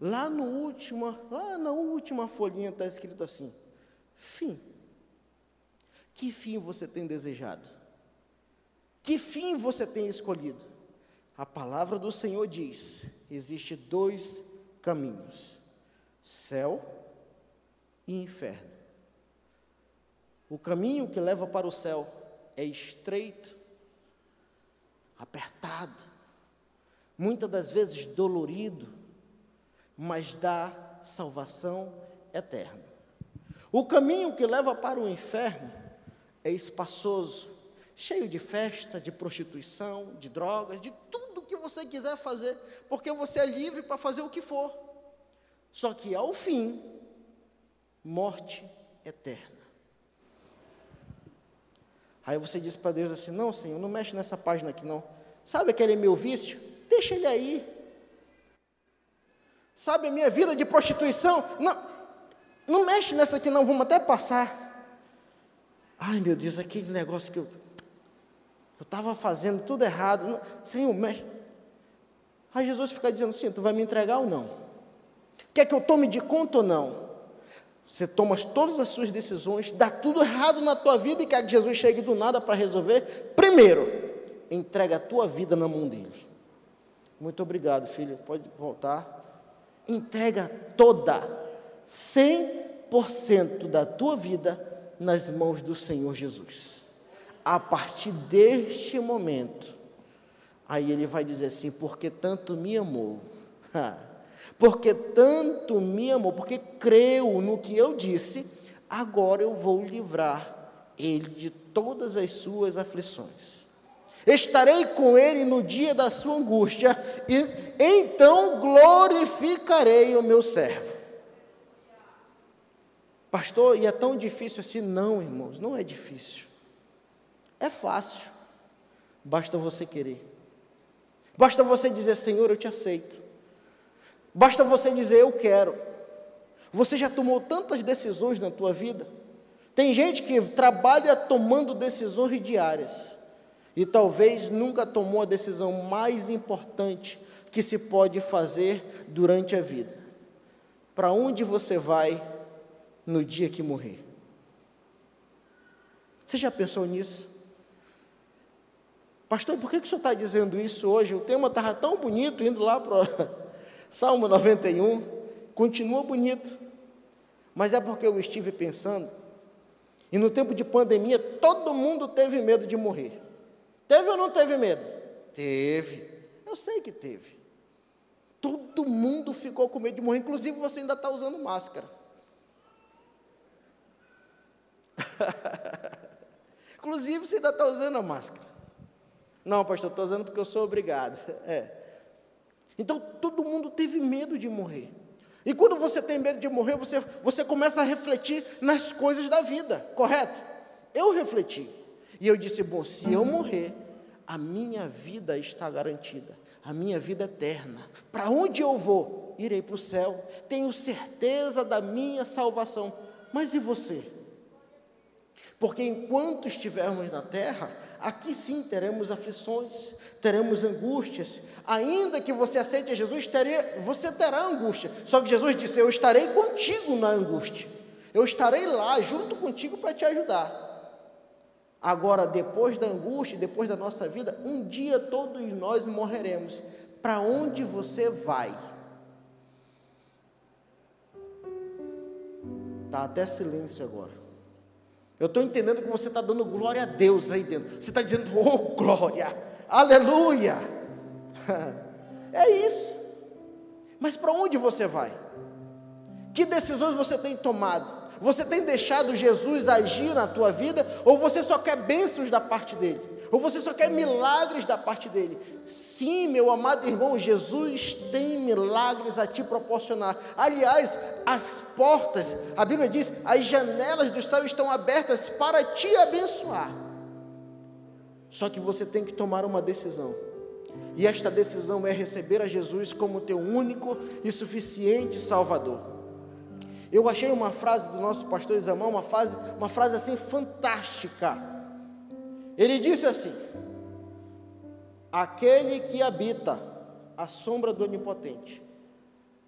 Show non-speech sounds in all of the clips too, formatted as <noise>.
Lá no último, lá na última folhinha está escrito assim: fim. Que fim você tem desejado? Que fim você tem escolhido? A palavra do Senhor diz: existe dois caminhos: céu e inferno. O caminho que leva para o céu é estreito, apertado, muitas das vezes dolorido, mas dá salvação eterna. O caminho que leva para o inferno é espaçoso, cheio de festa, de prostituição, de drogas, de tudo que você quiser fazer, porque você é livre para fazer o que for. Só que ao fim, morte eterna. Aí você diz para Deus assim: Não, Senhor, não mexe nessa página aqui não. Sabe aquele meu vício? Deixa ele aí. Sabe a minha vida de prostituição? Não, não mexe nessa aqui não, vamos até passar. Ai meu Deus, aquele negócio que eu eu estava fazendo tudo errado. Não, Senhor, mexe. Aí Jesus fica dizendo assim: Tu vai me entregar ou não? Quer que eu tome de conta ou não? Você toma todas as suas decisões, dá tudo errado na tua vida e quer que Jesus chegue do nada para resolver. Primeiro, entrega a tua vida na mão dele. Muito obrigado, filho. Pode voltar entrega toda, 100% da tua vida nas mãos do Senhor Jesus. A partir deste momento, aí ele vai dizer assim: porque tanto me amou, porque tanto me amou, porque creu no que eu disse, agora eu vou livrar ele de todas as suas aflições. Estarei com ele no dia da sua angústia, e então glorificarei o meu servo. Pastor, e é tão difícil assim? Não, irmãos, não é difícil. É fácil. Basta você querer. Basta você dizer, Senhor, eu te aceito. Basta você dizer, eu quero. Você já tomou tantas decisões na tua vida. Tem gente que trabalha tomando decisões diárias e talvez nunca tomou a decisão mais importante que se pode fazer durante a vida. Para onde você vai no dia que morrer? Você já pensou nisso? Pastor, por que, que o senhor está dizendo isso hoje? O tema estava tão bonito, indo lá para <laughs> Salmo 91, continua bonito. Mas é porque eu estive pensando, e no tempo de pandemia, todo mundo teve medo de morrer. Teve ou não teve medo? Teve. Eu sei que teve. Todo mundo ficou com medo de morrer, inclusive você ainda está usando máscara. <laughs> inclusive você ainda está usando a máscara. Não, pastor, estou usando porque eu sou obrigado. É. Então todo mundo teve medo de morrer. E quando você tem medo de morrer, você, você começa a refletir nas coisas da vida, correto? Eu refleti. E eu disse: bom, se eu morrer, a minha vida está garantida, a minha vida eterna. Para onde eu vou? Irei para o céu, tenho certeza da minha salvação. Mas e você? Porque enquanto estivermos na terra, aqui sim teremos aflições, teremos angústias. Ainda que você aceite Jesus, você terá angústia. Só que Jesus disse: Eu estarei contigo na angústia. Eu estarei lá junto contigo para te ajudar. Agora, depois da angústia, depois da nossa vida, um dia todos nós morreremos. Para onde você vai? Está até silêncio agora. Eu estou entendendo que você está dando glória a Deus aí dentro. Você está dizendo, oh glória, aleluia. <laughs> É isso. Mas para onde você vai? Que decisões você tem tomado? Você tem deixado Jesus agir na tua vida? Ou você só quer bênçãos da parte dele? Ou você só quer milagres da parte dele? Sim, meu amado irmão, Jesus tem milagres a te proporcionar. Aliás, as portas, a Bíblia diz, as janelas do céu estão abertas para te abençoar. Só que você tem que tomar uma decisão. E esta decisão é receber a Jesus como teu único e suficiente Salvador. Eu achei uma frase do nosso pastor Isamão, uma frase, uma frase assim fantástica. Ele disse assim: Aquele que habita a sombra do Onipotente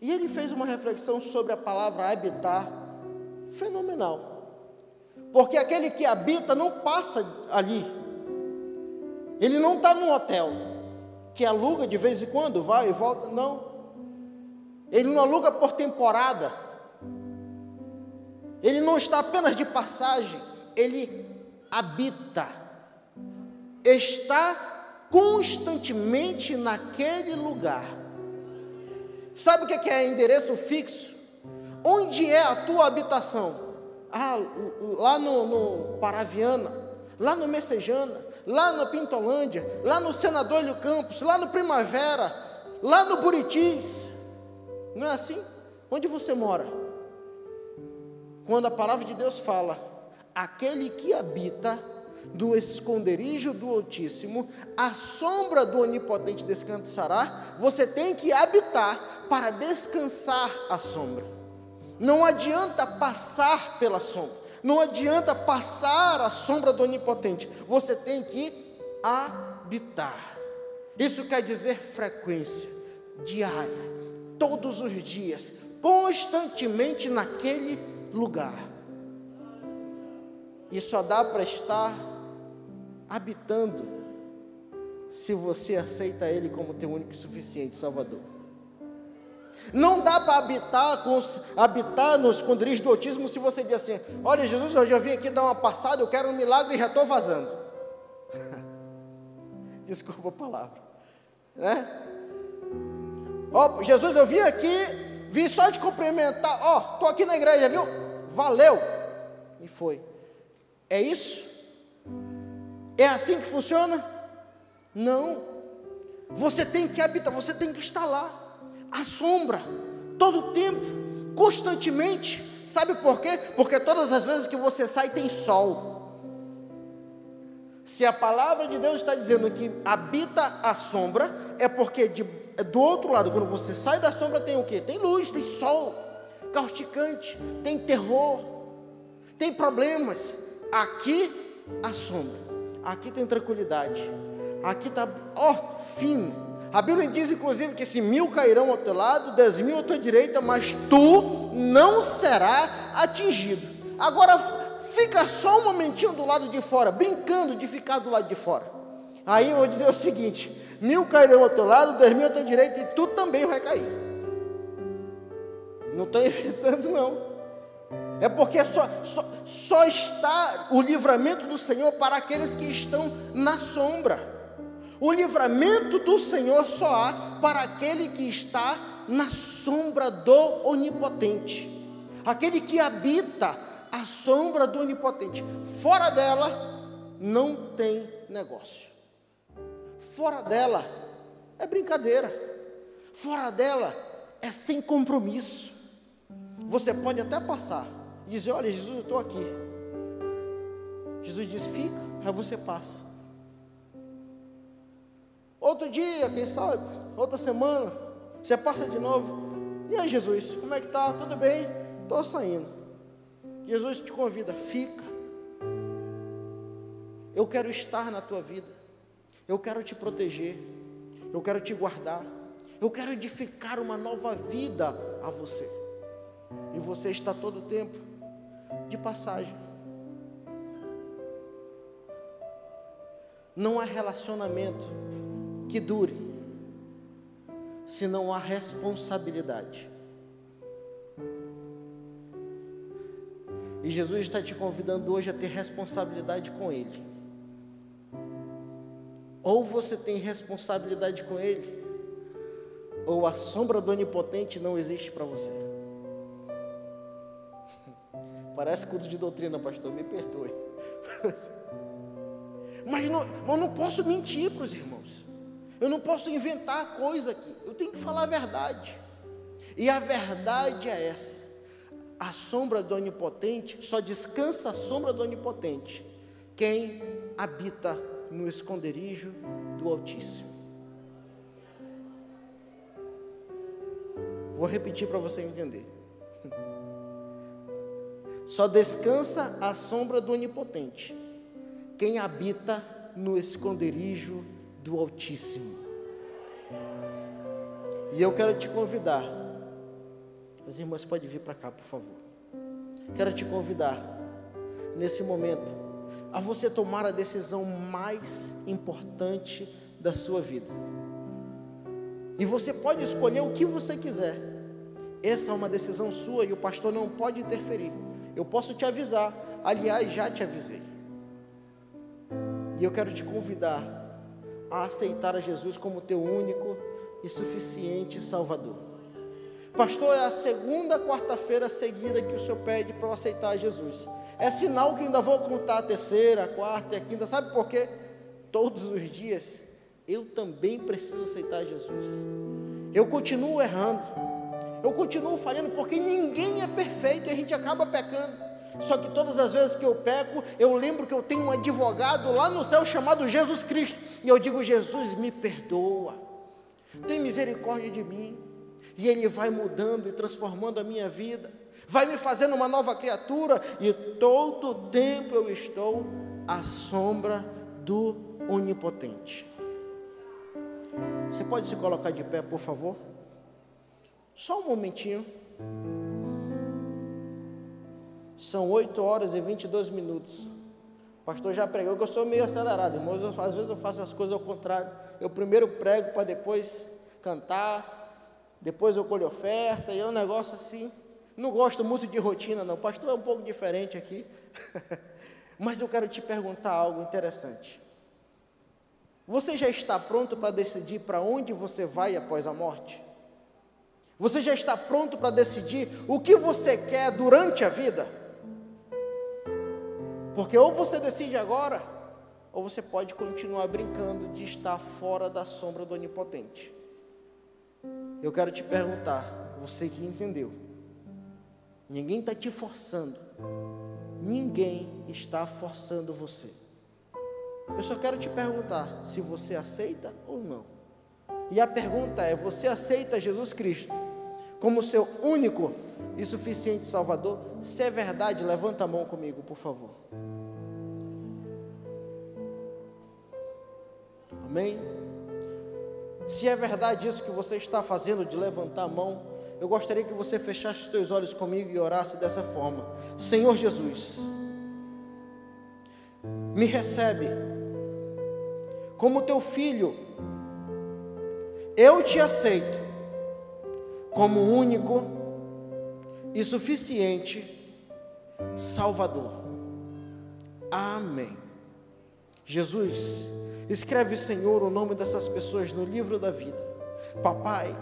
E ele fez uma reflexão sobre a palavra habitar fenomenal. Porque aquele que habita não passa ali. Ele não está num hotel que aluga de vez em quando, vai e volta. Não. Ele não aluga por temporada. Ele não está apenas de passagem. Ele habita. Está constantemente naquele lugar. Sabe o que é endereço fixo? Onde é a tua habitação? Ah, lá no, no Paraviana, lá no Messejana, lá na Pintolândia, lá no Senador Hélio Campos, lá no Primavera, lá no Buritis. Não é assim? Onde você mora? Quando a palavra de Deus fala, aquele que habita do esconderijo do Altíssimo, a sombra do Onipotente descansará, você tem que habitar para descansar a sombra. Não adianta passar pela sombra, não adianta passar a sombra do Onipotente, você tem que habitar. Isso quer dizer frequência diária, todos os dias, constantemente naquele lugar. E só dá para estar habitando se você aceita Ele como teu único e suficiente Salvador. Não dá para habitar, com, habitar no esconderijo do autismo se você diz assim: Olha, Jesus, eu já vim aqui dar uma passada, eu quero um milagre e já estou vazando. <laughs> Desculpa a palavra. Né? Oh, Jesus, eu vim aqui, vim só te cumprimentar. Ó, oh, estou aqui na igreja, viu? Valeu. E foi. É isso? É assim que funciona? Não. Você tem que habitar, você tem que estar lá a sombra, todo o tempo, constantemente. Sabe por quê? Porque todas as vezes que você sai tem sol. Se a palavra de Deus está dizendo que habita a sombra, é porque de, do outro lado, quando você sai da sombra, tem o que? Tem luz, tem sol, causticante, tem terror, tem problemas. Aqui a sombra, aqui tem tranquilidade, aqui está, ó, fim, a Bíblia diz, inclusive, que se mil cairão ao teu lado, dez mil à tua direita, mas tu não será atingido. Agora, fica só um momentinho do lado de fora, brincando de ficar do lado de fora. Aí eu vou dizer o seguinte: mil cairão ao teu lado, dez mil à tua direita, e tu também vai cair. Não estou <laughs> inventando, não. É porque só, só, só está o livramento do Senhor para aqueles que estão na sombra. O livramento do Senhor só há para aquele que está na sombra do Onipotente, aquele que habita a sombra do Onipotente. Fora dela, não tem negócio. Fora dela, é brincadeira. Fora dela, é sem compromisso. Você pode até passar dizer: Olha, Jesus, eu estou aqui. Jesus diz: Fica, aí você passa. Outro dia, quem sabe, outra semana, você passa de novo. E aí, Jesus, como é que tá? Tudo bem? Estou saindo. Jesus te convida, fica. Eu quero estar na tua vida. Eu quero te proteger. Eu quero te guardar. Eu quero edificar uma nova vida a você. E você está todo o tempo de passagem. Não há relacionamento que dure, se não há responsabilidade. E Jesus está te convidando hoje a ter responsabilidade com Ele. Ou você tem responsabilidade com Ele, ou a sombra do Onipotente não existe para você. Parece culto de doutrina, pastor, me perdoe. <laughs> Mas não, eu não posso mentir para os irmãos. Eu não posso inventar coisa aqui. Eu tenho que falar a verdade. E a verdade é essa. A sombra do onipotente só descansa a sombra do onipotente quem habita no esconderijo do Altíssimo. Vou repetir para você entender. Só descansa a sombra do onipotente quem habita no esconderijo do Altíssimo. E eu quero te convidar As irmãs podem vir para cá, por favor. Quero te convidar, nesse momento, a você tomar a decisão mais importante da sua vida. E você pode escolher o que você quiser. Essa é uma decisão sua e o pastor não pode interferir. Eu posso te avisar, aliás, já te avisei. E eu quero te convidar a aceitar a Jesus como teu único e suficiente Salvador. Pastor, é a segunda quarta-feira seguida que o senhor pede para eu aceitar Jesus. É sinal que ainda vou contar a terceira, a quarta e a quinta. Sabe por quê? Todos os dias eu também preciso aceitar Jesus. Eu continuo errando. Eu continuo falhando porque ninguém é perfeito e a gente acaba pecando. Só que todas as vezes que eu peco, eu lembro que eu tenho um advogado lá no céu chamado Jesus Cristo. E eu digo: Jesus, me perdoa. Tem misericórdia de mim. E Ele vai mudando e transformando a minha vida. Vai me fazendo uma nova criatura. E todo tempo eu estou à sombra do Onipotente. Você pode se colocar de pé, por favor? Só um momentinho. São 8 horas e 22 minutos. O pastor já pregou que eu sou meio acelerado, irmãos. Eu, às vezes eu faço as coisas ao contrário. Eu primeiro prego para depois cantar, depois eu colho oferta, e é um negócio assim. Não gosto muito de rotina, não. O pastor é um pouco diferente aqui. <laughs> Mas eu quero te perguntar algo interessante. Você já está pronto para decidir para onde você vai após a morte? Você já está pronto para decidir o que você quer durante a vida? Porque ou você decide agora, ou você pode continuar brincando de estar fora da sombra do Onipotente. Eu quero te perguntar, você que entendeu, ninguém está te forçando, ninguém está forçando você. Eu só quero te perguntar se você aceita ou não. E a pergunta é: você aceita Jesus Cristo como seu único e suficiente Salvador? Se é verdade, levanta a mão comigo, por favor. Amém? Se é verdade isso que você está fazendo de levantar a mão, eu gostaria que você fechasse os teus olhos comigo e orasse dessa forma: Senhor Jesus, me recebe como teu filho, eu te aceito como único e suficiente Salvador. Amém. Jesus, escreve, Senhor, o nome dessas pessoas no livro da vida. Papai,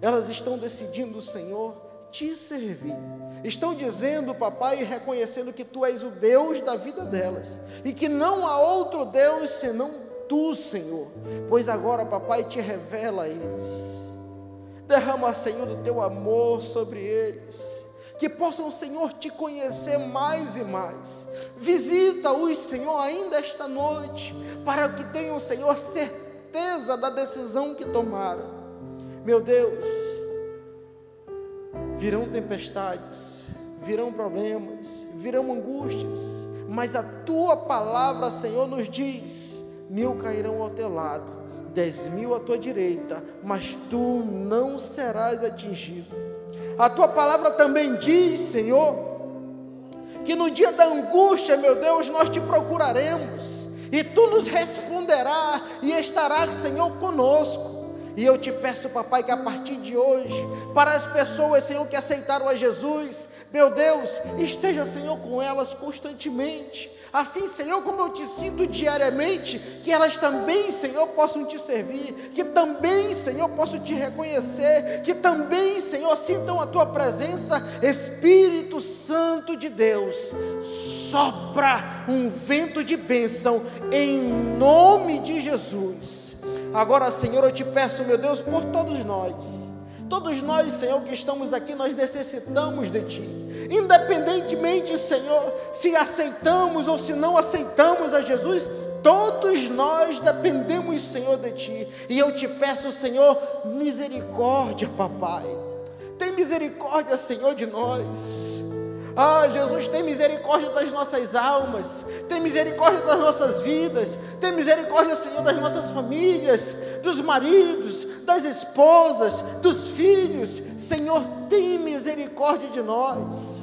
elas estão decidindo, Senhor, te servir. Estão dizendo, papai, e reconhecendo que tu és o Deus da vida delas e que não há outro Deus senão tu, Senhor, pois agora, papai, te revela a eles. Derrama, Senhor, o teu amor sobre eles. Que possam, Senhor, te conhecer mais e mais. Visita-os, Senhor, ainda esta noite, para que tenham, Senhor, certeza da decisão que tomaram. Meu Deus, virão tempestades, virão problemas, virão angústias, mas a tua palavra, Senhor, nos diz mil cairão ao teu lado, dez mil à tua direita, mas tu não serás atingido. A tua palavra também diz, Senhor, que no dia da angústia, meu Deus, nós te procuraremos, e tu nos responderás e estarás, Senhor, conosco. E eu te peço, papai, que a partir de hoje, para as pessoas, Senhor, que aceitaram a Jesus, meu Deus, esteja, Senhor, com elas constantemente Assim, Senhor, como eu te sinto diariamente, que elas também, Senhor, possam te servir, que também, Senhor, possam te reconhecer, que também, Senhor, sintam a tua presença, Espírito Santo de Deus. Sopra um vento de bênção em nome de Jesus. Agora, Senhor, eu te peço, meu Deus, por todos nós Todos nós, Senhor, que estamos aqui, nós necessitamos de Ti. Independentemente, Senhor, se aceitamos ou se não aceitamos a Jesus, todos nós dependemos, Senhor, de Ti. E eu te peço, Senhor, misericórdia, papai. Tem misericórdia, Senhor, de nós. Ah, Jesus, tem misericórdia das nossas almas, tem misericórdia das nossas vidas, tem misericórdia, Senhor, das nossas famílias, dos maridos, das esposas, dos filhos. Senhor, tem misericórdia de nós.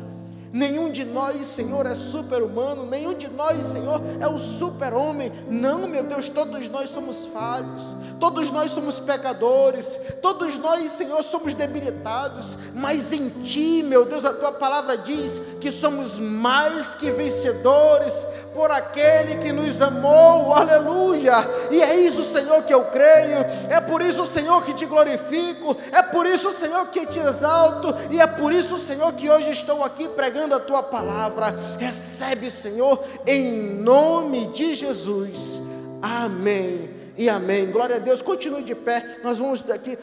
Nenhum de nós, Senhor, é super-humano, nenhum de nós, Senhor, é o super-homem. Não, meu Deus, todos nós somos falhos, todos nós somos pecadores, todos nós, Senhor, somos debilitados, mas em Ti, meu Deus, a Tua palavra diz que somos mais que vencedores por aquele que nos amou, aleluia. E é isso, Senhor, que eu creio, é por isso, Senhor, que te glorifico, é por isso, Senhor, que te exalto, e é por isso, Senhor, que hoje estou aqui pregando pregando a tua palavra. Recebe, Senhor, em nome de Jesus. Amém e amém. Glória a Deus. Continue de pé. Nós vamos daqui